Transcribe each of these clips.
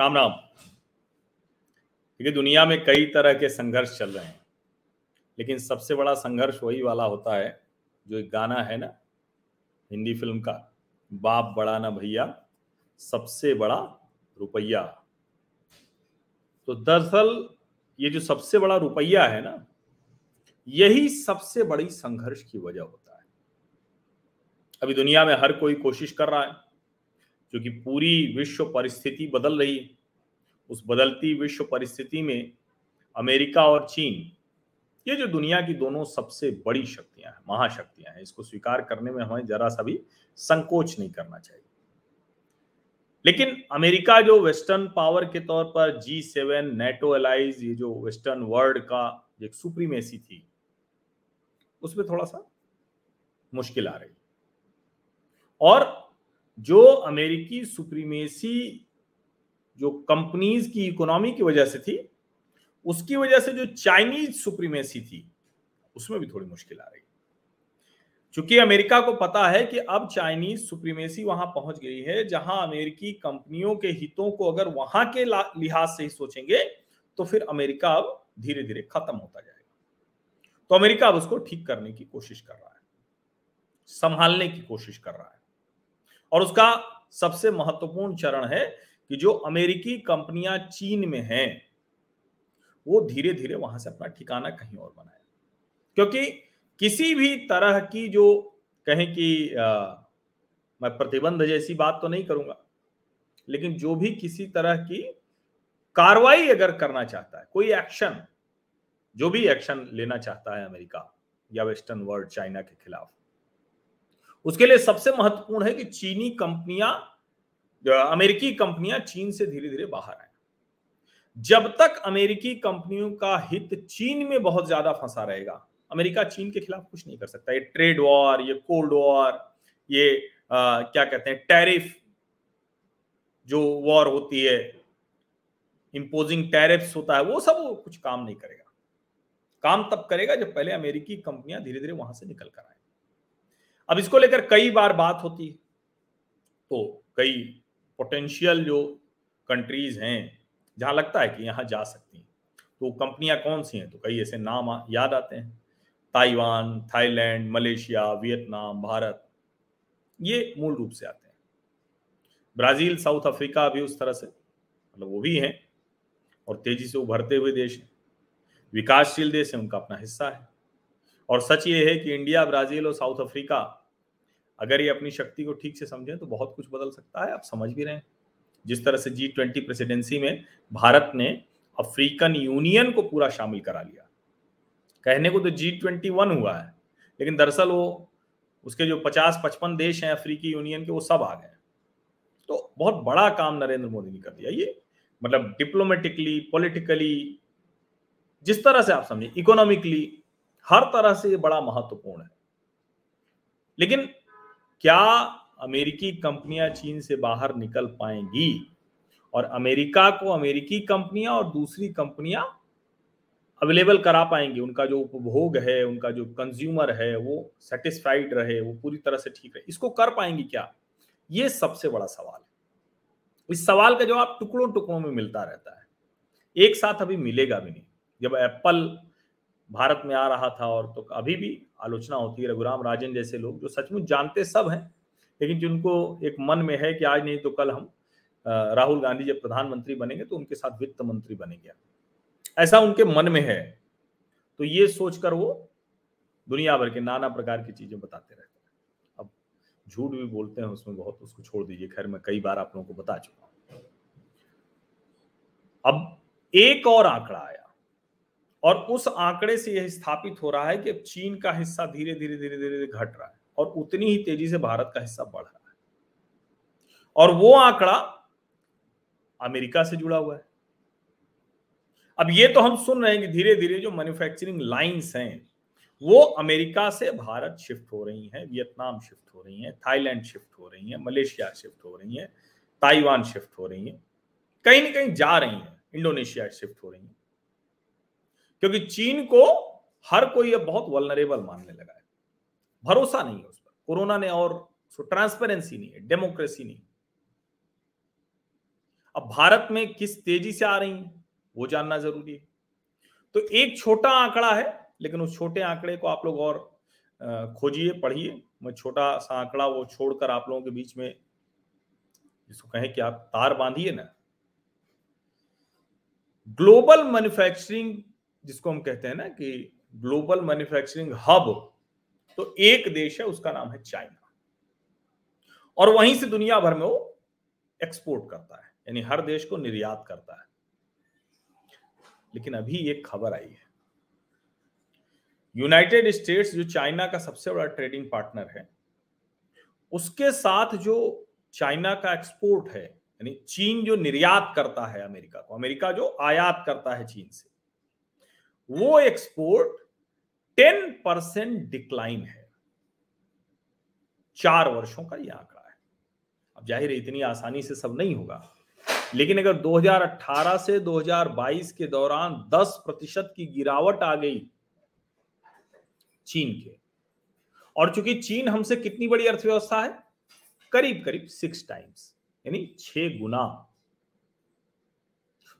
राम राम। देखिए, दुनिया में कई तरह के संघर्ष चल रहे हैं, लेकिन सबसे बड़ा संघर्ष वही वाला होता है, जो एक गाना है ना, हिंदी फ़िल्म का, बाप बड़ा ना भैया, सबसे बड़ा रुपया। तो दरअसल ये जो सबसे बड़ा रुपया है ना, यही सबसे बड़ी संघर्ष की वजह होता है। अभी दुनिया में हर कोई कोशिश कर रहा है क्योंकि पूरी विश्व परिस्थिति बदल रही है। उस बदलती विश्व परिस्थिति में अमेरिका और चीन, ये जो दुनिया की दोनों सबसे बड़ी शक्तियाँ हैं, महाशक्तियाँ हैं, इसको स्वीकार करने में हमें जरा सा भी संकोच नहीं करना चाहिए। लेकिन अमेरिका जो वेस्टर्न पावर के तौर पर जी सेवन नेटो एलाइज ये जो वेस्टर्न वर्ल्ड का एक सुप्रीमेसी थी उसमें थोड़ा सा मुश्किल आ रही। और जो अमेरिकी सुप्रीमेसी जो कंपनीज़ की इकोनॉमी की वजह से थी, उसकी वजह से जो चाइनीज़ सुप्रीमेसी थी, उसमें भी थोड़ी मुश्किल आ रही। चूँकि अमेरिका को पता है कि अब चाइनीज़ सुप्रीमेसी वहाँ पहुँच गई है, जहाँ अमेरिकी कंपनियों के हितों को अगर वहाँ के लिहाज से ही सोचेंगे तो फिर अमेरिका अब धीरे धीरे खत्म होता जाएगा। तो अमेरिका अब उसको ठीक करने की कोशिश कर रहा है, संभालने की कोशिश कर रहा है। और उसका सबसे महत्वपूर्ण चरण है कि जो अमेरिकी कंपनियाँ चीन में हैं, वो धीरे धीरे वहाँ से अपना ठिकाना कहीं और बनाए। क्योंकि किसी भी तरह की जो कहें कि मैं प्रतिबंध जैसी बात तो नहीं करूँगा, लेकिन जो भी किसी तरह की कार्रवाई अगर करना चाहता है, कोई एक्शन, जो भी एक्शन लेना चाहता है अमेरिका या वेस्टर्न वर्ल्ड चाइना के खिलाफ उसके लिए सबसे महत्वपूर्ण है कि चीनी कंपनियाँ अमेरिकी कंपनियाँ चीन से धीरे धीरे बाहर आए। जब तक अमेरिकी कंपनियों का हित चीन में बहुत ज़्यादा फंसा रहेगा अमेरिका चीन के खिलाफ कुछ नहीं कर सकता। ये ट्रेड वॉर ये कोल्ड वॉर ये आ, क्या कहते हैं टैरिफ जो वॉर होती है इंपोजिंग टैरिफ्स होता है वो सब वो कुछ काम नहीं करेगा। काम तब करेगा जब पहले अमेरिकी कंपनियाँ धीरे धीरे वहाँ से निकल कर आए। अब इसको लेकर कई बार बात होती है। तो कई पोटेंशियल जो कंट्रीज़ हैं, जहाँ लगता है कि यहाँ जा सकती हैं। तो कंपनियाँ कौन सी हैं? तो कई ऐसे नाम याद आते हैं। Taiwan, Thailand, Malaysia, Vietnam, Bharat, ये मूल रूप से आते हैं। ब्राज़ील, साउथ अफ्रीका भी उस तरह से मतलब वो भी हैं और तेज़ी से उभरते हुए देश हैं। विकासशील देश है, उनका अपना हिस्सा है। और सच ये है कि इंडिया, ब्राज़ील और साउथ अफ्रीका, अगर ये अपनी शक्ति को ठीक से समझें तो बहुत कुछ बदल सकता है, आप समझ भी रहे हैं। जिस तरह से जी ट्वेंटी प्रेसिडेंसी में भारत ने अफ्रीकन यूनियन को पूरा शामिल करा लिया। कहने को तो जी ट्वेंटी वन हुआ है, लेकिन दरअसल वो, उसके जो पचास पचपन देश हैं अफ्रीकी यूनियन के, वो सब आ गए। तो बहुत बड़ा काम नरेंद्र मोदी ने कर दिया। ये मतलब डिप्लोमेटिकली पॉलिटिकली जिस तरह से आप समझे इकोनॉमिकली हर तरह से ये बड़ा महत्वपूर्ण है। लेकिन क्या अमेरिकी कंपनियाँ चीन से बाहर निकल पाएँगी? और अमेरिका को अमेरिकी कंपनियाँ और दूसरी कंपनियाँ अवेलेबल करा पाएँगे। उनका जो उपभोग है, उनका जो कंज्यूमर है, वो सेटिस्फाइड रहे, वो पूरी तरह से ठीक रहे। इसको कर पाएँगी क्या? ये सबसे बड़ा सवाल है। इस सवाल का जवाब टुकड़ों टुकड़ों में मिलता रहता है। एक साथ अभी मिलेगा भी नहीं। जब एप्पल भारत में आ रहा था और तो अभी भी आलोचना होती है रघुराम राजन जैसे लोग, जो सचमुच जानते सब हैं, लेकिन जिनको एक मन में है कि आज नहीं तो कल हम राहुल गांधी जब प्रधानमंत्री बनेंगे तो उनके साथ वित्त मंत्री बनेंगे। ऐसा उनके मन में है। तो ये सोचकर वो दुनिया भर के नाना प्रकार की चीज़ें बताते रहते हैं। अब झूठ भी बोलते हैं, उसमें बहुत उसको छोड़ दीजिए। खैर, मैं कई बार आप लोगों को बता चुका हूँ। अब एक और आंकड़ा आया। और उस आंकड़े से यह स्थापित हो रहा है कि चीन का हिस्सा धीरे धीरे धीरे धीरे घट रहा है और उतनी ही तेज़ी से भारत का हिस्सा बढ़ रहा है। और वो आंकड़ा अमेरिका से जुड़ा हुआ है। अब ये तो हम सुन रहे हैं कि धीरे धीरे जो मैन्युफैक्चरिंग लाइंस हैं, वो अमेरिका से भारत शिफ्ट हो रही हैं, वियतनाम शिफ्ट हो रही हैं, थाईलैंड शिफ्ट हो रही हैं, मलेशिया शिफ्ट हो रही हैं, ताइवान शिफ्ट हो रही हैं, कहीं ना कहीं जा रही हैं, इंडोनेशिया शिफ्ट हो रही हैं। क्योंकि चीन को हर कोई अब बहुत वलनरेबल मानने लगा है। भरोसा नहीं है उस पर। कोरोना ने और ट्रांसपेरेंसी नहीं है डेमोक्रेसी नहीं अब भारत में किस तेज़ी से आ रही है, वो जानना ज़रूरी है। तो एक छोटा आंकड़ा है, लेकिन उस छोटे आंकड़े को आप लोग और खोजिए, पढ़िए। मैं छोटा सा आंकड़ा वो छोड़कर आप लोगों के बीच में जिसको कहें कि आप तार बांधिए ना। ग्लोबल मैन्युफैक्चरिंग जिसको हम कहते हैं ना कि ग्लोबल मैन्युफैक्चरिंग हब तो एक देश है, उसका नाम है चाइना। और वहीं से दुनिया भर में वो एक्सपोर्ट करता है, यानी हर देश को निर्यात करता है। लेकिन अभी एक खबर आई है। यूनाइटेड स्टेट्स, जो चाइना का सबसे बड़ा ट्रेडिंग पार्टनर है, उसके साथ जो चाइना का एक्सपोर्ट है, यानी चीन जो निर्यात करता है अमेरिका को, अमेरिका जो आयात करता है चीन से वो एक्सपोर्ट टेन परसेंट डिक्लाइन है। चार वर्षों का यह आंकड़ा है। अब ज़ाहिर है इतनी आसानी से सब नहीं होगा। लेकिन अगर 2018 से 2022 के दौरान 10 प्रतिशत की गिरावट आ गई चीन के, और चूँकि चीन हमसे कितनी बड़ी अर्थव्यवस्था है? करीब करीब सिक्स टाइम्स यानी छह गुना।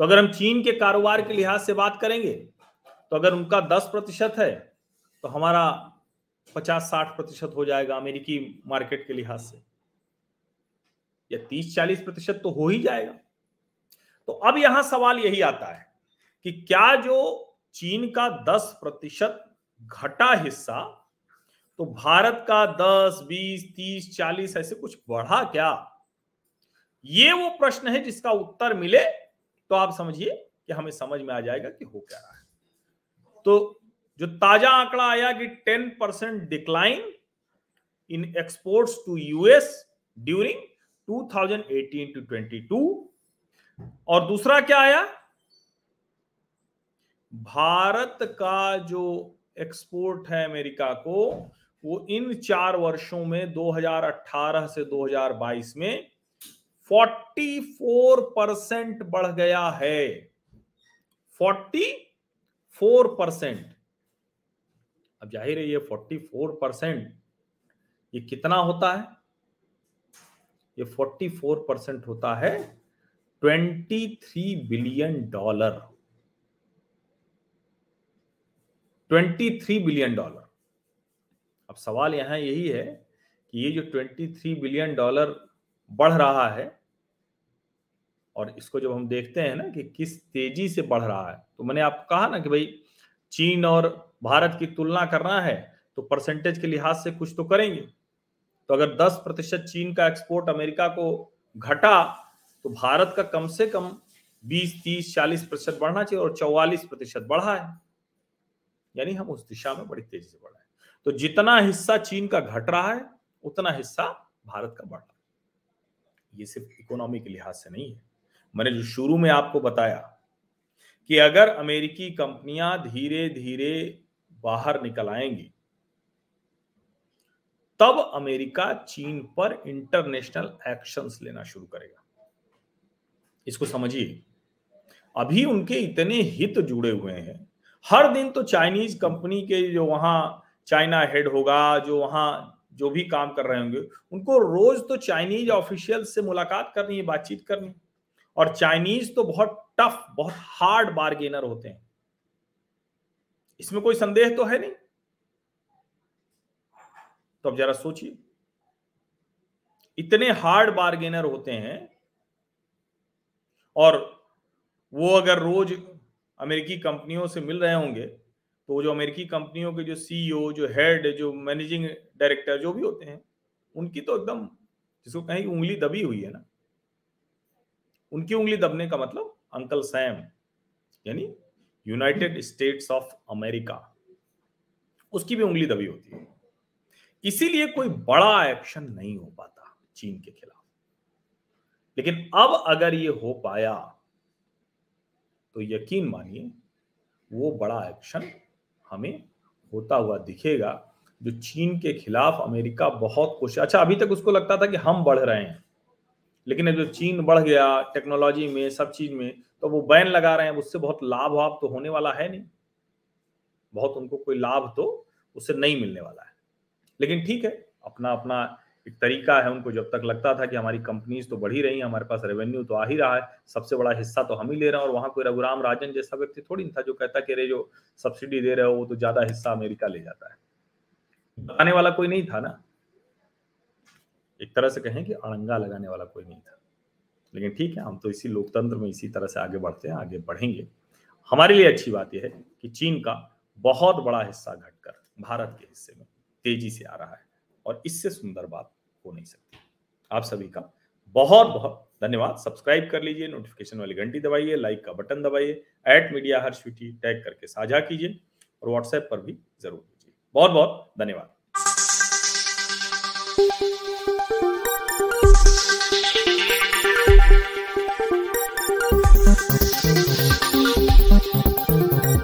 तो अगर हम चीन के कारोबार के लिहाज से बात करेंगे तो अगर उनका दस प्रतिशत है तो हमारा पचास साठ प्रतिशत हो जाएगा अमेरिकी मार्केट के लिहाज से। या तीस चालीस प्रतिशत तो हो ही जाएगा। तो अब यहाँ सवाल यही आता है कि क्या जो चीन का दस प्रतिशत घटा हिस्सा तो भारत का दस, बीस, तीस, चालीस ऐसे कुछ बढ़ा क्या? ये वो प्रश्न है जिसका उत्तर मिले तो आप समझिए कि हमें समझ में आ जाएगा कि हो क्या रहा है। तो जो ताज़ा आंकड़ा आया कि 10 percent decline in exports to US during 2018 to 22 और दूसरा क्या आया? भारत का जो एक्सपोर्ट है अमेरिका को, वो इन चार वर्षों में 2018 से 2022 में 44 परसेंट बढ़ गया है। 44 परसेंट। अब ज़ाहिर है ये 44 परसेंट ये कितना होता है? ये 44 परसेंट होता है 23 बिलियन डॉलर। 23 billion dollar. अब सवाल यहाँ यही है कि ये जो 23 बिलियन डॉलर बढ़ रहा है और इसको जब हम देखते हैं ना कि किस तेज़ी से बढ़ रहा है तो मैंने आपको कहा ना कि भाई चीन और भारत की तुलना करना है तो परसेंटेज के लिहाज से कुछ तो करेंगे। तो अगर 10 प्रतिशत चीन का एक्सपोर्ट अमेरिका को घटा तो भारत का कम से कम 20, 30, 40 प्रतिशत बढ़ना चाहिए और 44 प्रतिशत बढ़ा है। यानी हम उस दिशा में बड़ी तेज़ी से बढ़ हैं। तो जितना हिस्सा चीन का घट रहा है उतना हिस्सा भारत का बढ़ रहा है। ये सिर्फ़ इकोनॉमी के लिहाज से नहीं है। मैंने जो शुरू में आपको बताया कि अगर अमेरिकी कंपनियाँ धीरे धीरे बाहर निकल आएँगी, तब अमेरिका चीन पर इंटरनेशनल एक्शंस लेना शुरू करेगा। इसको समझिए। अभी उनके इतने हित जुड़े हुए हैं। हर दिन तो चाइनीज़ कंपनी के जो वहाँ चाइना हेड होगा, जो वहाँ जो भी काम कर रहे होंगे, उनको रोज तो चाइनीज़ ऑफिशियल से मुलाकात करनी है, बातचीत करनी और चाइनीज़ तो बहुत टफ बहुत हार्ड बार्गेनर होते हैं। इसमें कोई संदेह तो है नहीं। तो अब जरा सोचिए। इतने हार्ड बार्गेनर होते हैं और वो अगर रोज अमेरिकी कंपनियों से मिल रहे होंगे तो जो अमेरिकी कंपनियों के जो सीईओ जो हेड जो मैनेजिंग डायरेक्टर जो भी होते हैं, उनकी तो एकदम जिसको कहें उंगली दबी हुई है ना। उनकी उंगली दबने का मतलब अंकल सैम यानी यूनाइटेड स्टेट्स ऑफ़ अमेरिका। उसकी भी उंगली दबी होती है। इसीलिए कोई बड़ा एक्शन नहीं हो पाता चीन के खिलाफ। लेकिन अब अगर ये हो पाया तो यकीन मानिए वो बड़ा एक्शन हमें होता हुआ दिखेगा जो चीन के खिलाफ अमेरिका बहुत कुछ अच्छा अभी तक उसको लगता था कि हम बढ़ रहे हैं। लेकिन जो चीन बढ़ गया टेक्नोलॉजी में, सब चीज़ में तो वो बैन लगा रहे हैं, उससे बहुत लाभ वाभ तो होने वाला है नहीं। बहुत उनको कोई लाभ तो उससे नहीं मिलने वाला है। लेकिन ठीक है, अपना अपना एक तरीका है उनको, जब तक लगता था कि हमारी कंपनीज़ तो बढ़ ही रही है, हमारे पास रेवेन्यू तो आ ही रहा है, सबसे बड़ा हिस्सा तो हम ही ले रहे हैं, और वहाँ कोई रघुराम राजन जैसा व्यक्ति थोड़ी था जो कहता कि अरे जो सब्सिडी दे रहे हो, वो तो ज़्यादा हिस्सा अमेरिका ले जाता है। बताने वाला कोई नहीं था ना। एक तरह से कहें कि अड़ंगा लगाने वाला कोई नहीं था। लेकिन ठीक है, हम तो इसी लोकतंत्र में इसी तरह से आगे बढ़ते हैं, आगे बढ़ेंगे। हमारे लिए अच्छी बात यह है कि चीन का बहुत बड़ा हिस्सा घटकर भारत के हिस्से में तेज़ी से आ रहा है और इससे सुंदर बात हो नहीं सकती। आप सभी का बहुत बहुत धन्यवाद। सब्सक्राइब कर लीजिए नोटिफिकेशन वाली घंटी दबाइए लाइक का बटन दबाइए एट मीडिया हर स्वीटी टैग करके साझा कीजिए और व्हाट्सएप पर भी ज़रूर कीजिए। बहुत बहुत धन्यवाद।